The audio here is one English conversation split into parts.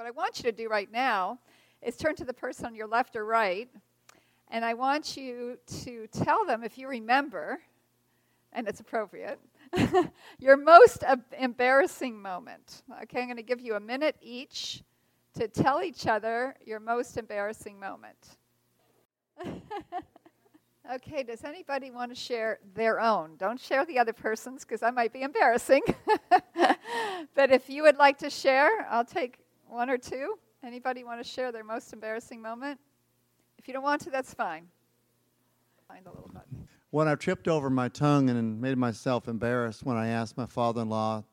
what I want you to do right now is turn to the person on your left or right, and I want you to tell them, if you remember, and it's appropriate, your most embarrassing moment. Okay, I'm going to give you a minute each to tell each other your most embarrassing moment. okay, does anybody want to share their own? Don't share the other person's because I might be embarrassing. but if you would like to share, I'll take one or two. Anybody want to share their most embarrassing moment? If you don't want to, that's fine. Find the little button. When I tripped over my tongue and made myself embarrassed when I asked my father in law,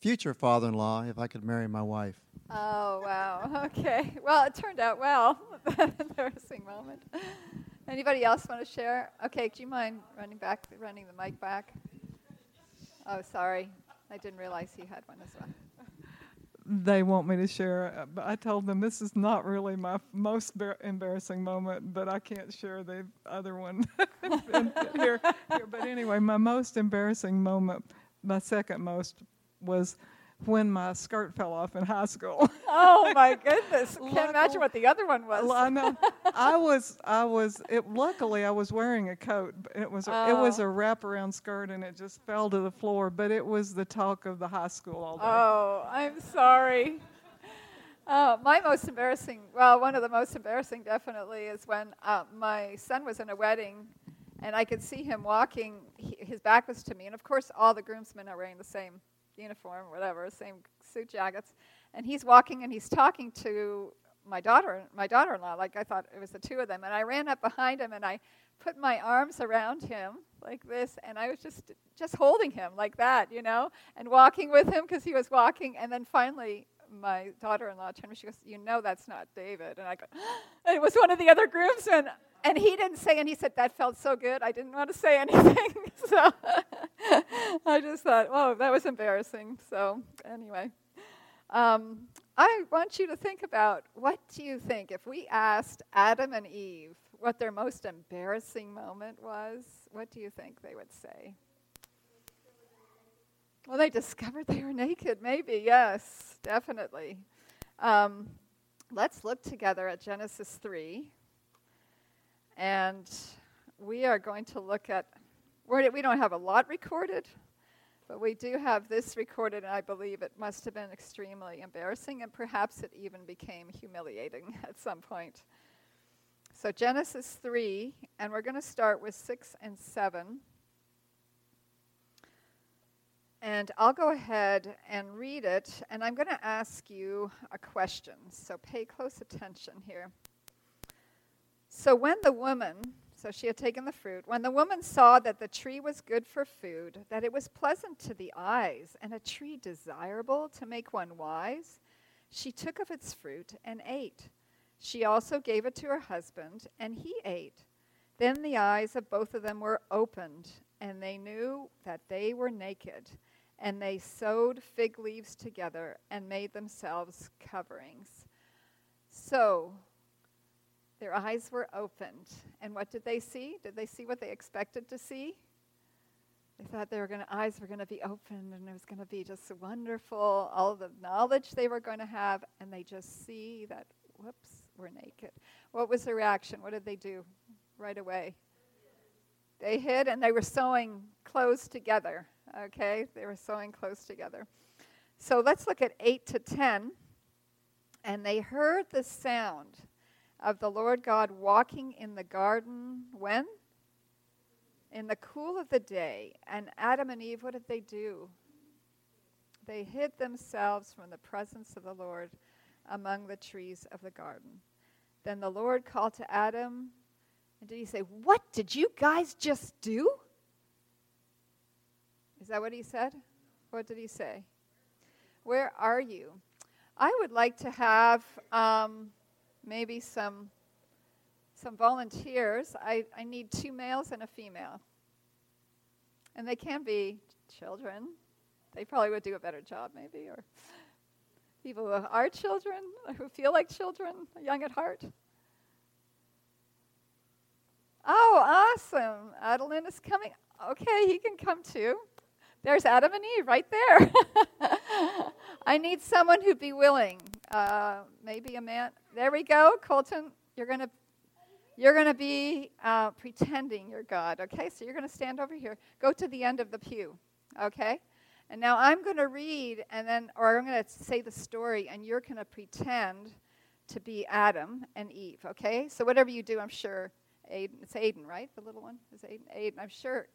future father in law, if I could marry my wife. Oh, wow. Okay. Well, it turned out well. embarrassing moment. Anybody else want to share? Okay, do you mind running back, running the mic back? Oh, sorry. I didn't realize he had one as well they want me to share. Uh, but I told them this is not really my most bar- embarrassing moment, but I can't share the other one here, here. But anyway, my most embarrassing moment, my second most, was when my skirt fell off in high school. oh my goodness! Can't imagine what the other one was. I know. I was. I was. It, luckily, I was wearing a coat. It was. Oh. It was a oh. wraparound skirt, and it just fell to the floor. But it was the talk of the high school all day. Oh, I'm sorry. Uh, my most embarrassing, well, one of the most embarrassing definitely is when uh, my son was in a wedding and I could see him walking. He, his back was to me, and of course, all the groomsmen are wearing the same uniform, whatever, same suit jackets. And he's walking and he's talking to my daughter, my daughter-in-law. Like I thought it was the two of them. And I ran up behind him and I put my arms around him like this, and I was just just holding him like that, you know, and walking with him because he was walking. And then finally, my daughter-in-law turned me. She goes, "You know that's not David." And I go, "It was one of the other groomsmen." And he didn't say, and he said that felt so good. I didn't want to say anything, so I just thought, "Oh, that was embarrassing." So anyway, um, I want you to think about what do you think if we asked Adam and Eve what their most embarrassing moment was? What do you think they would say? Well, they discovered they were naked, maybe, yes, definitely. Um, let's look together at Genesis 3. And we are going to look at, we don't have a lot recorded, but we do have this recorded, and I believe it must have been extremely embarrassing, and perhaps it even became humiliating at some point. So, Genesis 3, and we're going to start with 6 and 7. And I'll go ahead and read it, and I'm going to ask you a question. So pay close attention here. So when the woman, so she had taken the fruit, when the woman saw that the tree was good for food, that it was pleasant to the eyes, and a tree desirable to make one wise, she took of its fruit and ate. She also gave it to her husband, and he ate. Then the eyes of both of them were opened, and they knew that they were naked and they sewed fig leaves together and made themselves coverings. So their eyes were opened. And what did they see? Did they see what they expected to see? They thought their eyes were going to be opened and it was going to be just wonderful, all the knowledge they were going to have, and they just see that, whoops, we're naked. What was the reaction? What did they do right away? They hid and they were sewing clothes together okay? They were sewing close together. So let's look at 8 to 10. And they heard the sound of the Lord God walking in the garden when? In the cool of the day. And Adam and Eve, what did they do? They hid themselves from the presence of the Lord among the trees of the garden. Then the Lord called to Adam, and did he say, What did you guys just do? Is that what he said? What did he say? Where are you? I would like to have um, maybe some some volunteers. I, I need two males and a female. And they can be children. They probably would do a better job, maybe, or people who are children, who feel like children, young at heart. Oh, awesome. Adeline is coming. Okay, he can come too. There's Adam and Eve right there. I need someone who'd be willing. Uh, maybe a man. There we go, Colton. You're gonna you're gonna be uh, pretending you're God. Okay, so you're gonna stand over here. Go to the end of the pew. Okay, and now I'm gonna read, and then or I'm gonna say the story, and you're gonna pretend to be Adam and Eve. Okay, so whatever you do, I'm sure Aiden. It's Aiden, right? The little one is Aiden. Aiden. I'm sure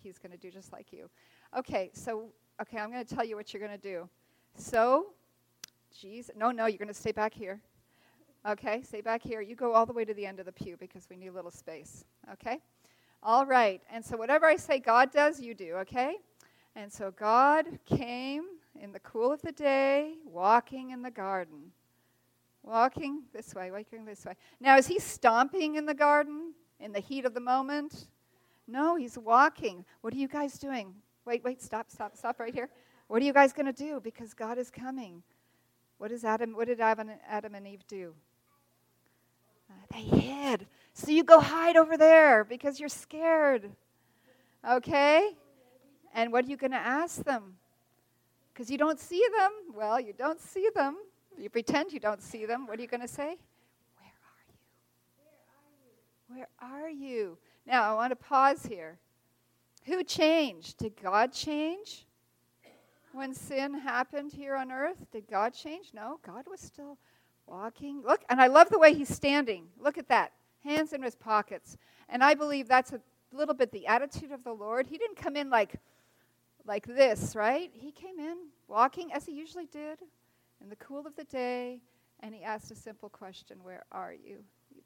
he's going to do just like you. Okay, so okay, I'm going to tell you what you're going to do. So, geez, no, no, you're going to stay back here. Okay, stay back here. You go all the way to the end of the pew because we need a little space. Okay? All right. And so whatever I say God does, you do, okay? And so God came in the cool of the day, walking in the garden. Walking this way, walking this way. Now, is he stomping in the garden in the heat of the moment? No, he's walking. What are you guys doing? Wait, wait, stop, stop, stop right here. What are you guys going to do? Because God is coming. Adam, what did Adam, and Eve do? Uh, they hid. So you go hide over there because you're scared. Okay? And what are you going to ask them? Because you don't see them. Well, you don't see them. You pretend you don't see them. What are you going to say? Where are you? Where are you? Now, I want to pause here. Who changed? Did God change? When sin happened here on earth, did God change? No, God was still walking. Look, and I love the way he's standing. Look at that. Hands in his pockets. And I believe that's a little bit the attitude of the Lord. He didn't come in like like this, right? He came in walking as he usually did, in the cool of the day, and he asked a simple question Where are you?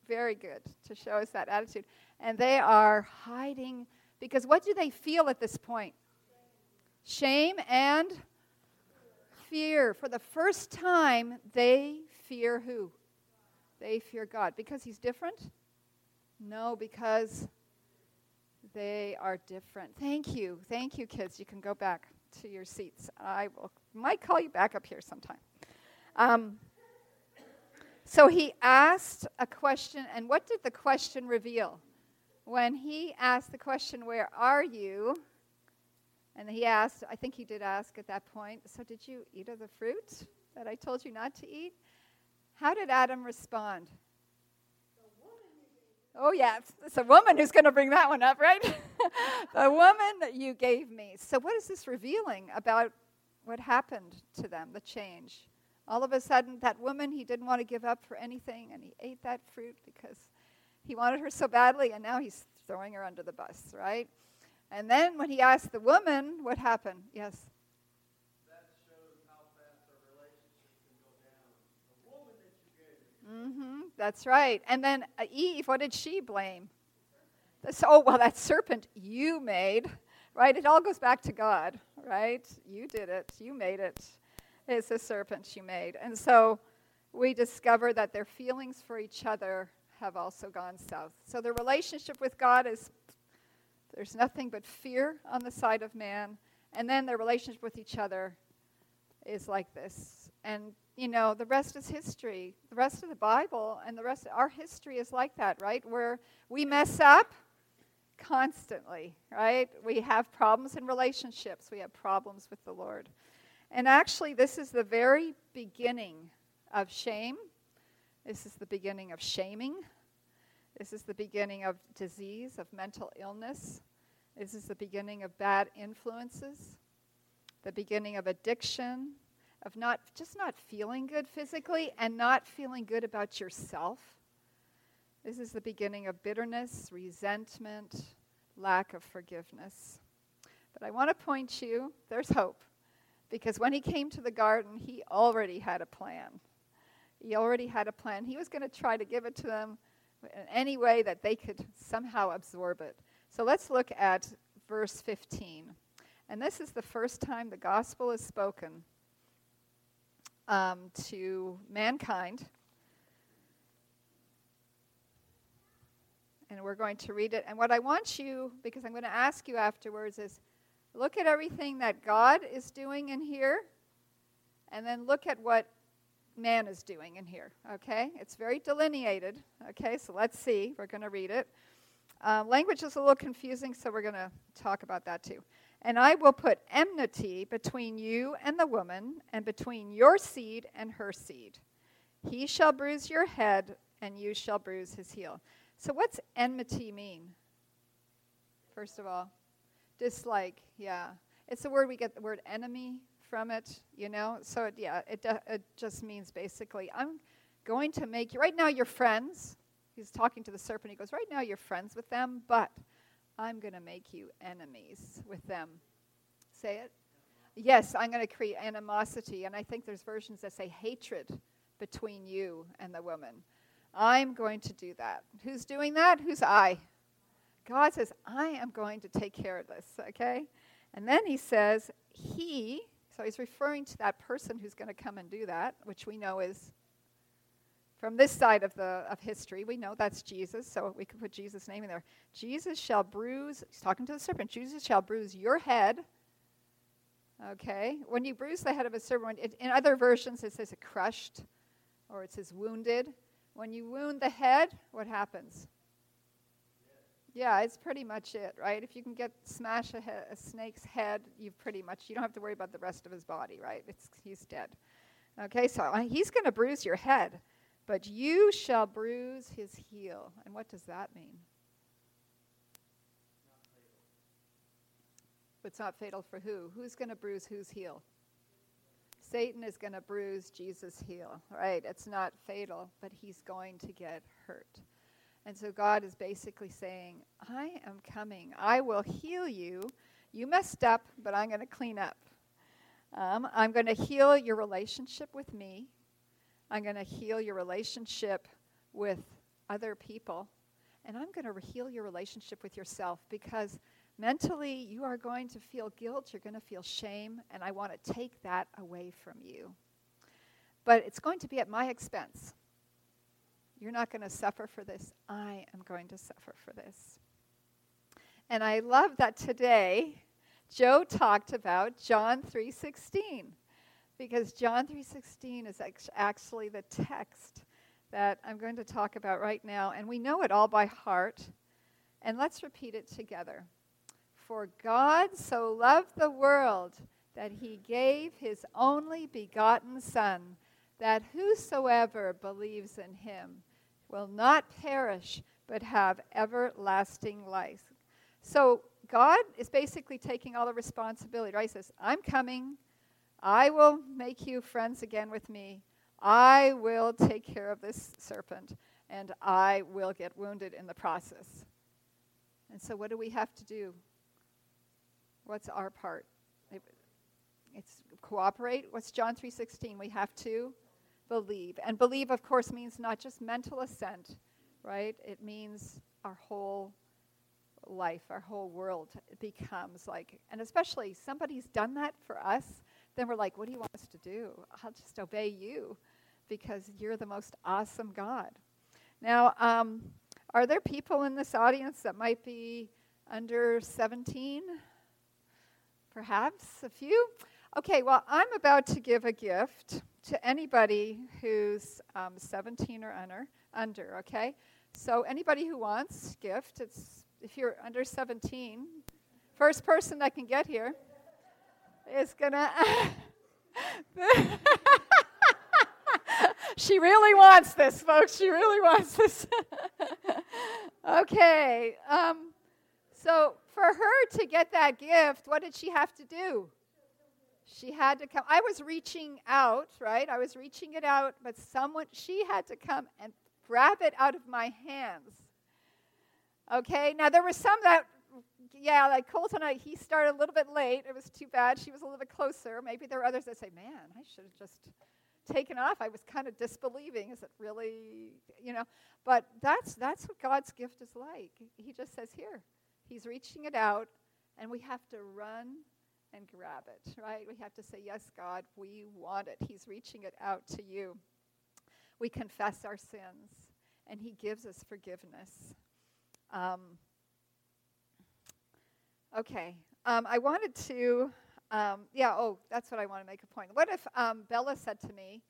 Very good to show us that attitude. And they are hiding because what do they feel at this point? Shame and fear. For the first time, they fear who? They fear God. Because he's different? No, because they are different. Thank you. Thank you, kids. You can go back to your seats. I will might call you back up here sometime. Um, so he asked a question, and what did the question reveal? When he asked the question, Where are you? And he asked, I think he did ask at that point, So did you eat of the fruit that I told you not to eat? How did Adam respond? Oh, yeah, it's a woman who's going to bring that one up, right? the woman that you gave me. So, what is this revealing about what happened to them, the change? All of a sudden, that woman, he didn't want to give up for anything, and he ate that fruit because he wanted her so badly, and now he's throwing her under the bus, right? And then when he asked the woman, what happened? Yes. Mm-hmm, that's right. And then uh, Eve, what did she blame? This, oh, well, that serpent you made, right? It all goes back to God, right? You did it. You made it. It's a serpent you made. And so we discover that their feelings for each other have also gone south. So the relationship with God is there's nothing but fear on the side of man. And then their relationship with each other is like this. And, you know, the rest is history. The rest of the Bible and the rest of our history is like that, right? Where we mess up constantly, right? We have problems in relationships, we have problems with the Lord. And actually, this is the very beginning of shame. This is the beginning of shaming. This is the beginning of disease, of mental illness. This is the beginning of bad influences, the beginning of addiction, of not just not feeling good physically and not feeling good about yourself. This is the beginning of bitterness, resentment, lack of forgiveness. But I want to point you, there's hope. Because when he came to the garden, he already had a plan. He already had a plan. He was going to try to give it to them in any way that they could somehow absorb it. So let's look at verse 15. And this is the first time the gospel is spoken um, to mankind. And we're going to read it. And what I want you, because I'm going to ask you afterwards, is Look at everything that God is doing in here, and then look at what man is doing in here. Okay? It's very delineated. Okay, so let's see. We're going to read it. Uh, language is a little confusing, so we're going to talk about that too. And I will put enmity between you and the woman, and between your seed and her seed. He shall bruise your head, and you shall bruise his heel. So, what's enmity mean? First of all, dislike, yeah. It's the word we get the word enemy from it, you know? So, it, yeah, it, it just means basically, I'm going to make you, right now you're friends. He's talking to the serpent. He goes, Right now you're friends with them, but I'm going to make you enemies with them. Say it. Yes, I'm going to create animosity. And I think there's versions that say hatred between you and the woman. I'm going to do that. Who's doing that? Who's I? God says, I am going to take care of this, okay? And then he says, He, so he's referring to that person who's going to come and do that, which we know is from this side of the of history, we know that's Jesus, so we can put Jesus' name in there. Jesus shall bruise, he's talking to the serpent, Jesus shall bruise your head. Okay? When you bruise the head of a serpent, it, in other versions it says it crushed or it says wounded. When you wound the head, what happens? Yeah, it's pretty much it, right? If you can get smash a, he- a snake's head, you've pretty much you don't have to worry about the rest of his body, right? It's he's dead. Okay, so uh, he's going to bruise your head but you shall bruise his heel. And what does that mean? It's not fatal for who? Who's going to bruise whose heel? Satan is going to bruise Jesus' heel, right? It's not fatal, but he's going to get hurt. And so God is basically saying, I am coming. I will heal you. You messed up, but I'm going to clean up. Um, I'm going to heal your relationship with me. I'm going to heal your relationship with other people. And I'm going to heal your relationship with yourself because mentally you are going to feel guilt, you're going to feel shame, and I want to take that away from you. But it's going to be at my expense. You're not going to suffer for this. I am going to suffer for this. And I love that today Joe talked about John 3:16 because John 3:16 is actually the text that I'm going to talk about right now and we know it all by heart. And let's repeat it together. For God so loved the world that he gave his only begotten son that whosoever believes in him will not perish but have everlasting life. So God is basically taking all the responsibility, right? He says, I'm coming. I will make you friends again with me. I will take care of this serpent, and I will get wounded in the process. And so, what do we have to do? What's our part? It's cooperate. What's John 3:16? We have to believe. And believe of course means not just mental assent, right? It means our whole life, our whole world becomes like and especially somebody's done that for us then we're like, what do you want us to do? I'll just obey you because you're the most awesome God. Now, um, are there people in this audience that might be under 17? Perhaps a few? Okay, well, I'm about to give a gift to anybody who's um, 17 or under, under, okay? So anybody who wants gift, it's if you're under 17, first person that can get here is gonna. she really wants this, folks. She really wants this. okay. Um, so for her to get that gift, what did she have to do? She had to come. I was reaching out, right? I was reaching it out, but someone, she had to come and grab it out of my hands. Okay, now there were some that yeah, like Colton, I, he started a little bit late. It was too bad. She was a little bit closer. Maybe there are others that say, man, I should have just taken off. I was kind of disbelieving. Is it really, you know? But that's, that's what God's gift is like. He just says, here, He's reaching it out, and we have to run and grab it, right? We have to say, yes, God, we want it. He's reaching it out to you. We confess our sins, and He gives us forgiveness. Um, Okay. Um, I wanted to, um, yeah, oh, that's what I want to make a point. What if um, Bella said to me,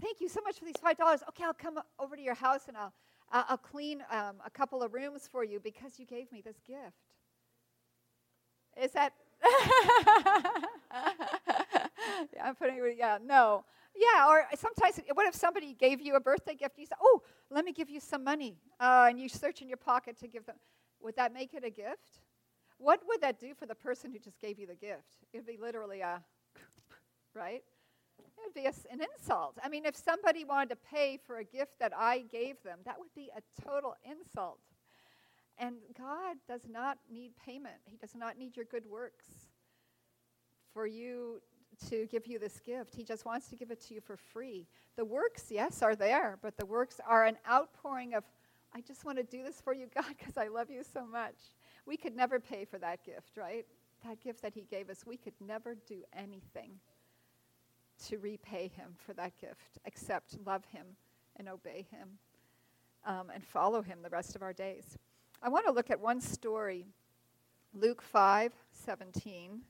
Thank you so much for these $5. Okay, I'll come over to your house and I'll, uh, I'll clean um, a couple of rooms for you because you gave me this gift. Is that. Yeah, I'm putting yeah, no. Yeah, or sometimes, what if somebody gave you a birthday gift? You say, oh, let me give you some money. Uh, and you search in your pocket to give them. Would that make it a gift? What would that do for the person who just gave you the gift? It would be literally a, right? It would be a, an insult. I mean, if somebody wanted to pay for a gift that I gave them, that would be a total insult. And God does not need payment, He does not need your good works for you to give you this gift. He just wants to give it to you for free. The works, yes, are there, but the works are an outpouring of, I just want to do this for you, God, because I love you so much. We could never pay for that gift, right? That gift that He gave us, we could never do anything to repay Him for that gift except love Him and obey Him um, and follow Him the rest of our days. I want to look at one story, Luke 5 17.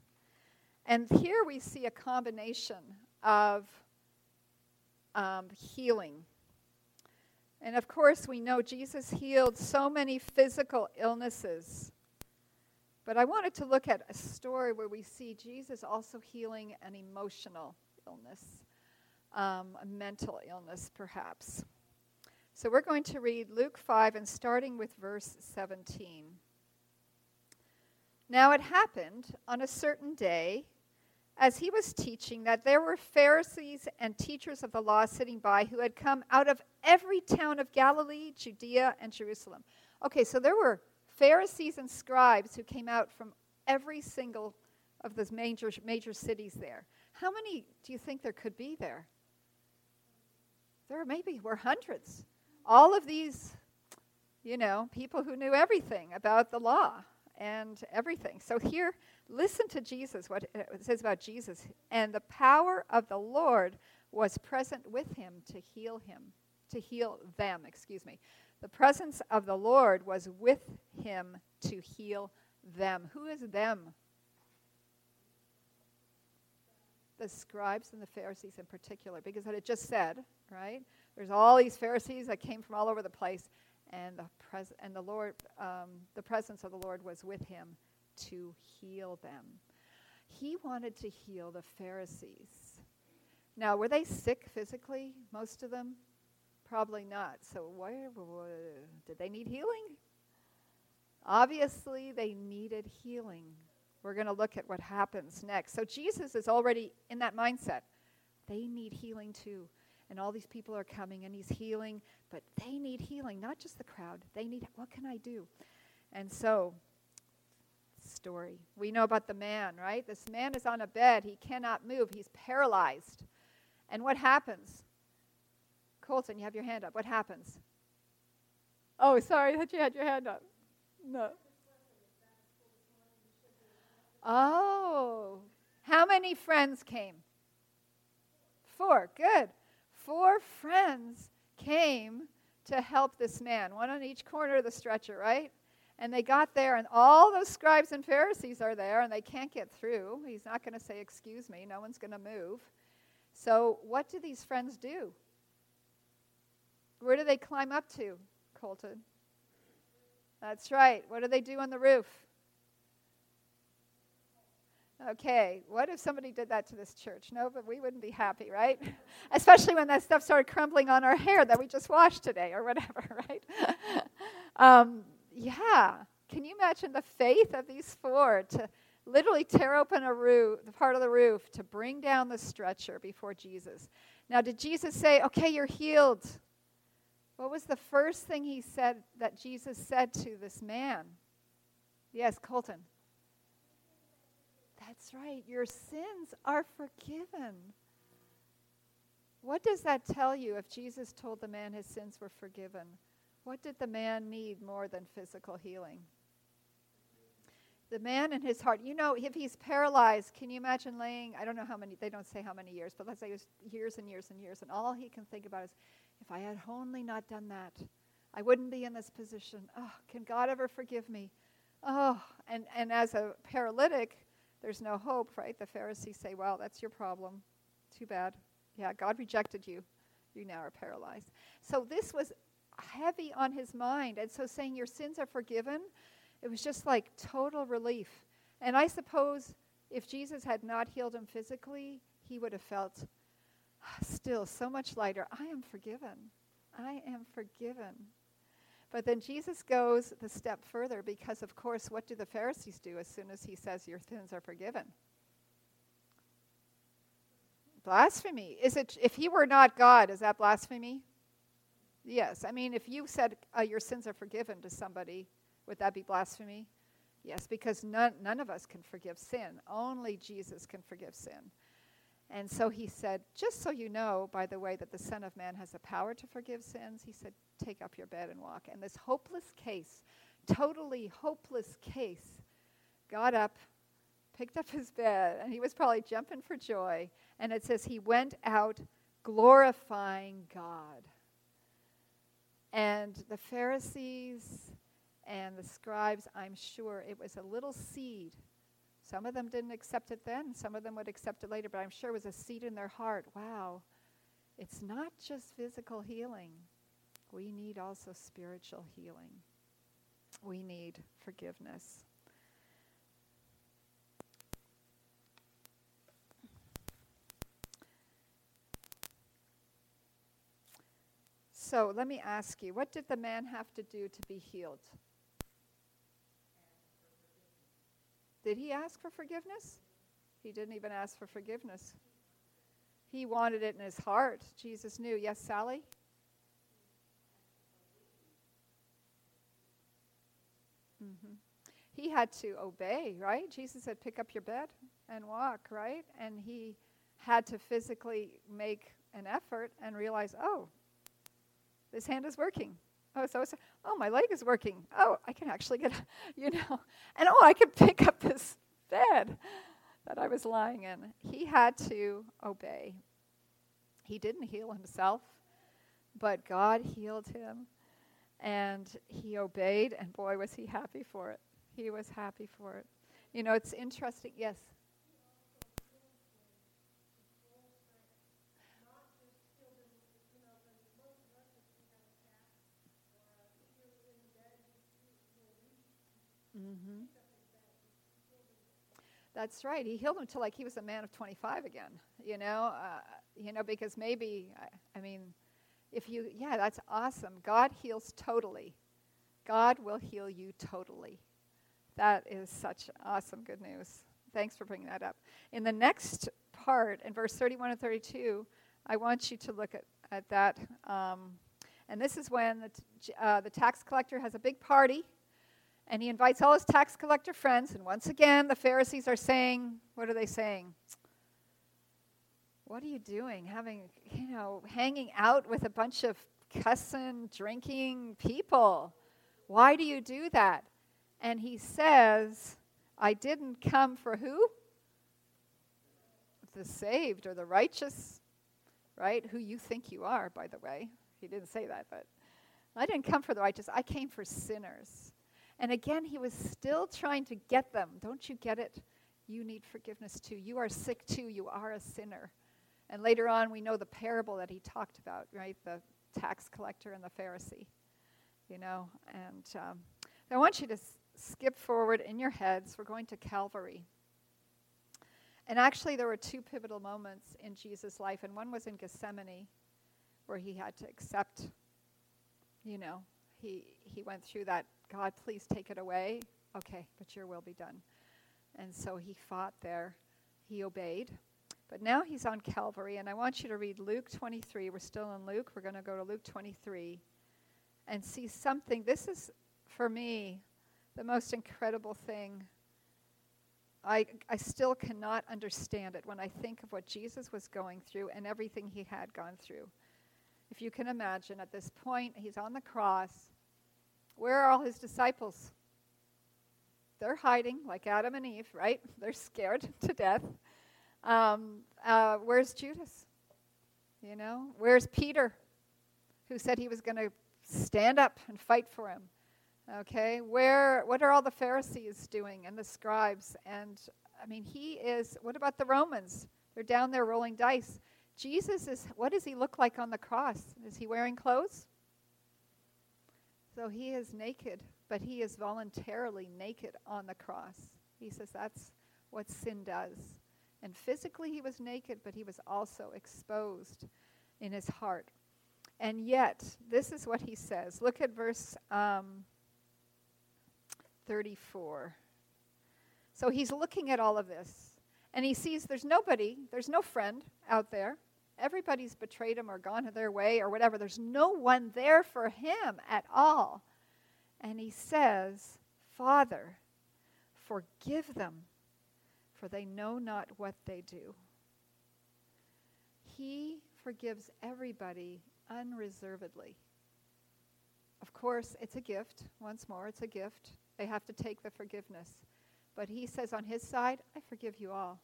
And here we see a combination of um, healing. And of course, we know Jesus healed so many physical illnesses. But I wanted to look at a story where we see Jesus also healing an emotional illness, um, a mental illness, perhaps. So we're going to read Luke 5 and starting with verse 17. Now it happened on a certain day, as he was teaching, that there were Pharisees and teachers of the law sitting by who had come out of every town of Galilee, Judea, and Jerusalem. Okay, so there were Pharisees and scribes who came out from every single of those major, major cities there. How many do you think there could be there? There maybe were hundreds. All of these, you know, people who knew everything about the law and everything. So here, listen to Jesus, what it says about Jesus. And the power of the Lord was present with him to heal him, to heal them, excuse me. The presence of the Lord was with him to heal them. Who is them? The scribes and the Pharisees in particular, because it just said, right? There's all these Pharisees that came from all over the place and the pres- and the Lord, um, the presence of the Lord was with him to heal them. He wanted to heal the Pharisees. Now, were they sick physically? Most of them, probably not. So, why, why did they need healing? Obviously, they needed healing. We're going to look at what happens next. So, Jesus is already in that mindset. They need healing too and all these people are coming and he's healing, but they need healing, not just the crowd. They need, what can I do? And so, story. We know about the man, right? This man is on a bed. He cannot move. He's paralyzed. And what happens? Colton, you have your hand up. What happens? Oh, sorry that you had your hand up. No. Oh. How many friends came? Four. Good four friends came to help this man, one on each corner of the stretcher, right? And they got there, and all those scribes and Pharisees are there, and they can't get through. He's not going to say, Excuse me, no one's going to move. So, what do these friends do? Where do they climb up to, Colton? That's right. What do they do on the roof? Okay, what if somebody did that to this church? No, but we wouldn't be happy, right? Especially when that stuff started crumbling on our hair that we just washed today or whatever, right? um, yeah. Can you imagine the faith of these four to literally tear open a roof, the part of the roof, to bring down the stretcher before Jesus? Now, did Jesus say, okay, you're healed? What was the first thing he said that Jesus said to this man? Yes, Colton. That's right, your sins are forgiven. What does that tell you if Jesus told the man his sins were forgiven? What did the man need more than physical healing? The man in his heart, you know, if he's paralyzed, can you imagine laying, I don't know how many, they don't say how many years, but let's say it was years and years and years, and all he can think about is, if I had only not done that, I wouldn't be in this position. Oh, can God ever forgive me? Oh, and, and as a paralytic, there's no hope, right? The Pharisees say, well, that's your problem. Too bad. Yeah, God rejected you. You now are paralyzed. So this was heavy on his mind. And so saying your sins are forgiven, it was just like total relief. And I suppose if Jesus had not healed him physically, he would have felt still so much lighter. I am forgiven. I am forgiven. But then Jesus goes the step further because, of course, what do the Pharisees do as soon as he says your sins are forgiven? Blasphemy. Is it if he were not God, is that blasphemy? Yes. I mean, if you said uh, your sins are forgiven to somebody, would that be blasphemy? Yes, because none, none of us can forgive sin. Only Jesus can forgive sin. And so he said, Just so you know, by the way, that the Son of Man has the power to forgive sins, he said, Take up your bed and walk. And this hopeless case, totally hopeless case, got up, picked up his bed, and he was probably jumping for joy. And it says he went out glorifying God. And the Pharisees and the scribes, I'm sure it was a little seed. Some of them didn't accept it then, some of them would accept it later, but I'm sure it was a seed in their heart. Wow, it's not just physical healing, we need also spiritual healing. We need forgiveness. So let me ask you what did the man have to do to be healed? Did he ask for forgiveness? He didn't even ask for forgiveness. He wanted it in his heart. Jesus knew. Yes, Sally? Mm-hmm. He had to obey, right? Jesus said, pick up your bed and walk, right? And he had to physically make an effort and realize, oh, this hand is working. Oh, so, so oh, my leg is working. Oh, I can actually get, you know, and oh, I can pick up this bed that I was lying in. He had to obey. He didn't heal himself, but God healed him, and he obeyed, and boy, was he happy for it. He was happy for it. You know, it's interesting. Yes. Mm-hmm. That's right. He healed him till like he was a man of 25 again. You know, uh, you know, because maybe I, I mean, if you, yeah, that's awesome. God heals totally. God will heal you totally. That is such awesome good news. Thanks for bringing that up. In the next part, in verse 31 and 32, I want you to look at, at that. Um, and this is when the, t- uh, the tax collector has a big party and he invites all his tax collector friends. And once again, the Pharisees are saying, What are they saying? What are you doing? Having, you know, hanging out with a bunch of cussing, drinking people. Why do you do that? And he says, I didn't come for who? The saved or the righteous, right? Who you think you are, by the way. He didn't say that, but I didn't come for the righteous. I came for sinners. And again, he was still trying to get them. Don't you get it? You need forgiveness too. You are sick too. You are a sinner. And later on, we know the parable that he talked about, right? The tax collector and the Pharisee, you know. And um, I want you to s- skip forward in your heads. We're going to Calvary. And actually, there were two pivotal moments in Jesus' life, and one was in Gethsemane, where he had to accept, you know, he, he went through that God, please take it away. Okay, but your will be done. And so he fought there. He obeyed. But now he's on Calvary, and I want you to read Luke 23. We're still in Luke. We're going to go to Luke 23 and see something. This is, for me, the most incredible thing. I, I still cannot understand it when I think of what Jesus was going through and everything he had gone through. If you can imagine, at this point, he's on the cross. Where are all his disciples? They're hiding like Adam and Eve, right? They're scared to death. Um, uh, where's Judas? You know, where's Peter, who said he was going to stand up and fight for him? Okay, where? What are all the Pharisees doing and the scribes? And I mean, he is. What about the Romans? They're down there rolling dice. Jesus is. What does he look like on the cross? Is he wearing clothes? So he is naked, but he is voluntarily naked on the cross. He says that's what sin does. And physically he was naked, but he was also exposed in his heart. And yet, this is what he says. Look at verse um, 34. So he's looking at all of this, and he sees there's nobody, there's no friend out there. Everybody's betrayed him or gone their way or whatever. There's no one there for him at all. And he says, Father, forgive them, for they know not what they do. He forgives everybody unreservedly. Of course, it's a gift. Once more, it's a gift. They have to take the forgiveness. But he says on his side, I forgive you all.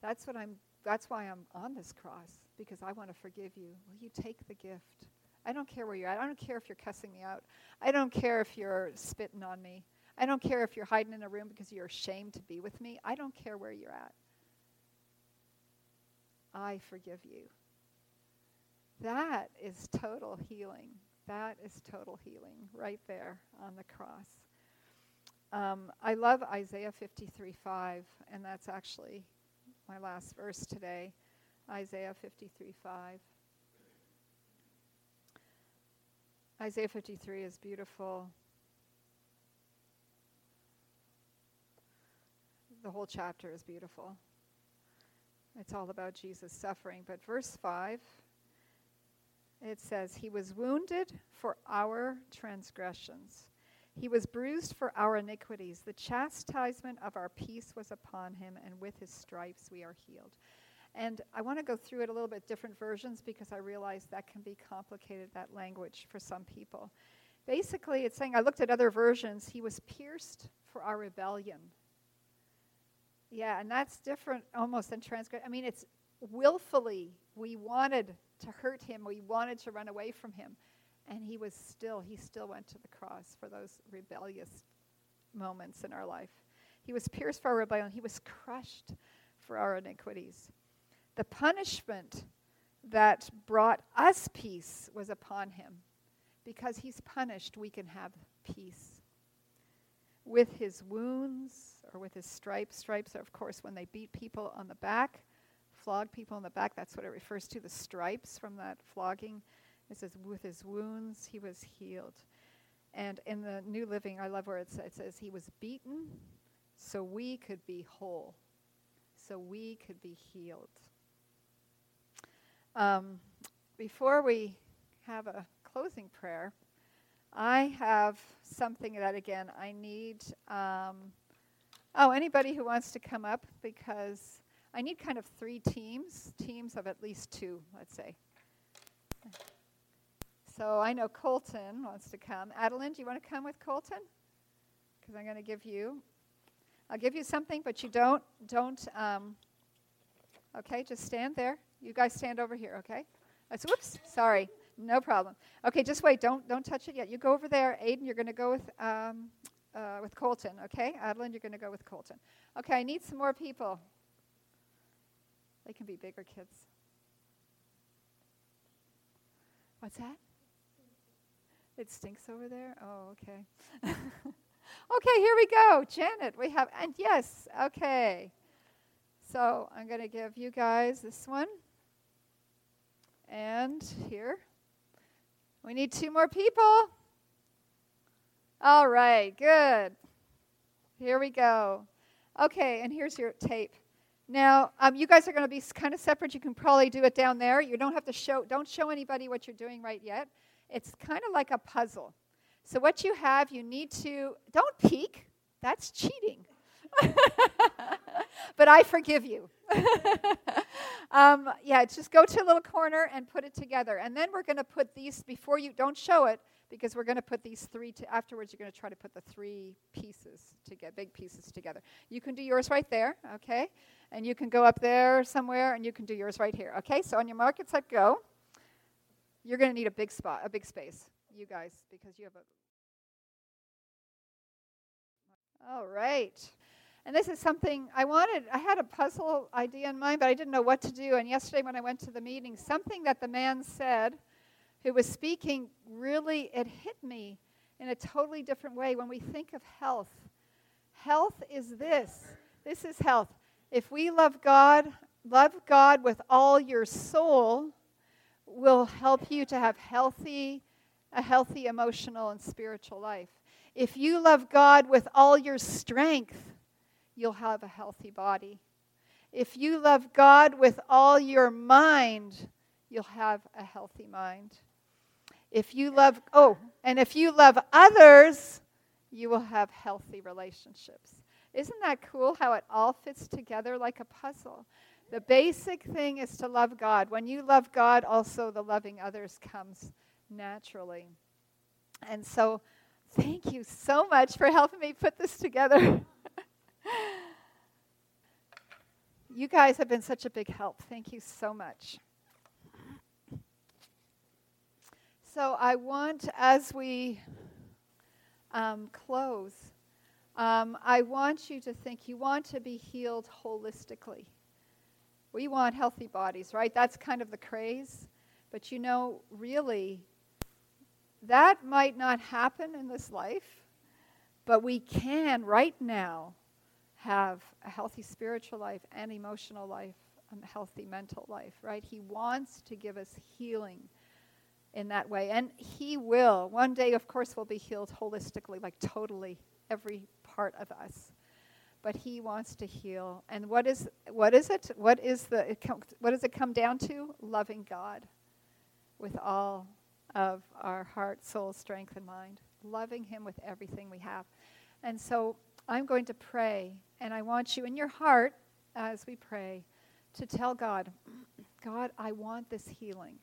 That's what I'm that's why I'm on this cross because I want to forgive you. Will you take the gift? I don't care where you're at. I don't care if you're cussing me out. I don't care if you're spitting on me. I don't care if you're hiding in a room because you're ashamed to be with me. I don't care where you're at. I forgive you. That is total healing. That is total healing right there on the cross. Um, I love Isaiah 53 5, and that's actually my last verse today Isaiah 53 5. Isaiah 53 is beautiful. The whole chapter is beautiful. It's all about Jesus' suffering. But verse 5 it says, He was wounded for our transgressions, He was bruised for our iniquities. The chastisement of our peace was upon Him, and with His stripes we are healed. And I want to go through it a little bit different versions because I realize that can be complicated, that language, for some people. Basically, it's saying, I looked at other versions, He was pierced for our rebellion. Yeah, and that's different almost than transgression. I mean, it's willfully we wanted to hurt him. We wanted to run away from him. And he was still, he still went to the cross for those rebellious moments in our life. He was pierced for our rebellion. He was crushed for our iniquities. The punishment that brought us peace was upon him. Because he's punished, we can have peace. With his wounds or with his stripes, stripes are, of course, when they beat people on the back flog people on the back. That's what it refers to the stripes from that flogging. It says, with his wounds he was healed. And in the New Living, I love where it says, it says he was beaten so we could be whole, so we could be healed. Um, before we have a closing prayer, I have something that, again, I need. Um, oh, anybody who wants to come up because I need kind of three teams, teams of at least two, let's say. So I know Colton wants to come. Adeline, do you want to come with Colton? Because I'm going to give you, I'll give you something, but you don't, don't, um, okay, just stand there. You guys stand over here, okay? That's, whoops, sorry, no problem. Okay, just wait, don't, don't touch it yet. You go over there. Aiden, you're going to go with, um, uh, with Colton, okay? Adeline, you're going to go with Colton. Okay, I need some more people. They can be bigger kids. What's that? It stinks over there? Oh, okay. okay, here we go. Janet, we have, and yes, okay. So I'm going to give you guys this one. And here. We need two more people. All right, good. Here we go. Okay, and here's your tape. Now, um, you guys are going to be kind of separate. You can probably do it down there. You don't have to show, don't show anybody what you're doing right yet. It's kind of like a puzzle. So, what you have, you need to, don't peek. That's cheating. but I forgive you. um, yeah, just go to a little corner and put it together. And then we're going to put these, before you, don't show it, because we're going to put these three, to, afterwards, you're going to try to put the three pieces to get big pieces together. You can do yours right there, okay? and you can go up there somewhere and you can do yours right here. Okay, so on your mark, it's set, go. You're going to need a big spot, a big space, you guys, because you have a. All right. And this is something I wanted, I had a puzzle idea in mind, but I didn't know what to do. And yesterday when I went to the meeting, something that the man said who was speaking really, it hit me in a totally different way when we think of health. Health is this. This is health If we love God, love God with all your soul will help you to have healthy a healthy emotional and spiritual life. If you love God with all your strength, you'll have a healthy body. If you love God with all your mind, you'll have a healthy mind. If you love, oh, and if you love others, you will have healthy relationships. Isn't that cool how it all fits together like a puzzle? The basic thing is to love God. When you love God, also the loving others comes naturally. And so, thank you so much for helping me put this together. you guys have been such a big help. Thank you so much. So, I want, as we um, close, um, I want you to think you want to be healed holistically. We want healthy bodies, right? That's kind of the craze. But you know, really, that might not happen in this life, but we can right now have a healthy spiritual life and emotional life, a healthy mental life, right? He wants to give us healing in that way. And He will. One day, of course, we'll be healed holistically, like totally, every part of us. But He wants to heal. And what is, what is it? What, is the, it com- what does it come down to? Loving God with all of our heart, soul, strength, and mind. Loving Him with everything we have. And so I'm going to pray, and I want you in your heart, as we pray, to tell God, God, I want this healing.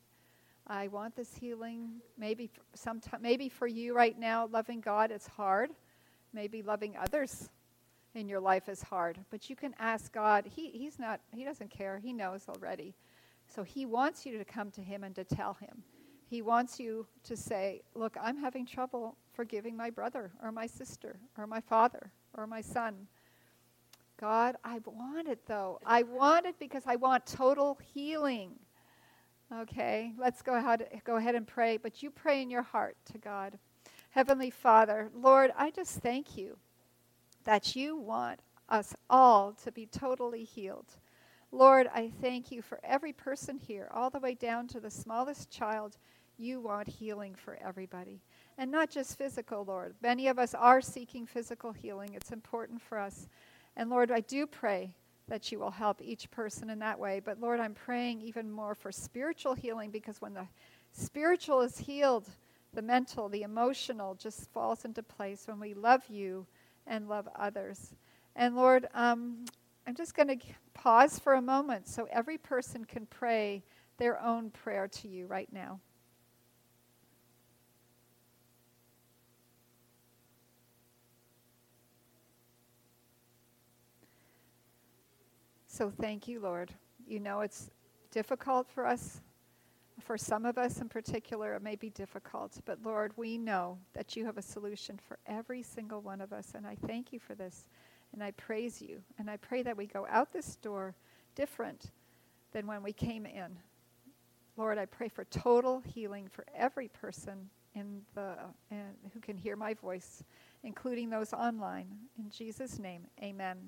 I want this healing. Maybe sometime, maybe for you right now, loving God is hard. Maybe loving others in your life is hard. But you can ask God. He, he's not. He doesn't care. He knows already. So He wants you to come to Him and to tell Him. He wants you to say, "Look, I'm having trouble forgiving my brother or my sister or my father or my son." God, I want it though. I want it because I want total healing. Okay, let's go ahead, go ahead and pray, but you pray in your heart to God. Heavenly Father, Lord, I just thank you that you want us all to be totally healed. Lord, I thank you for every person here, all the way down to the smallest child. You want healing for everybody. And not just physical, Lord. Many of us are seeking physical healing. It's important for us. And Lord, I do pray that you will help each person in that way. But Lord, I'm praying even more for spiritual healing because when the spiritual is healed, the mental, the emotional just falls into place when we love you and love others. And Lord, um, I'm just going to pause for a moment so every person can pray their own prayer to you right now. So thank you, Lord. You know it's difficult for us. For some of us in particular, it may be difficult. But Lord, we know that you have a solution for every single one of us. And I thank you for this. And I praise you. And I pray that we go out this door different than when we came in. Lord, I pray for total healing for every person in the, in, who can hear my voice, including those online. In Jesus' name, amen.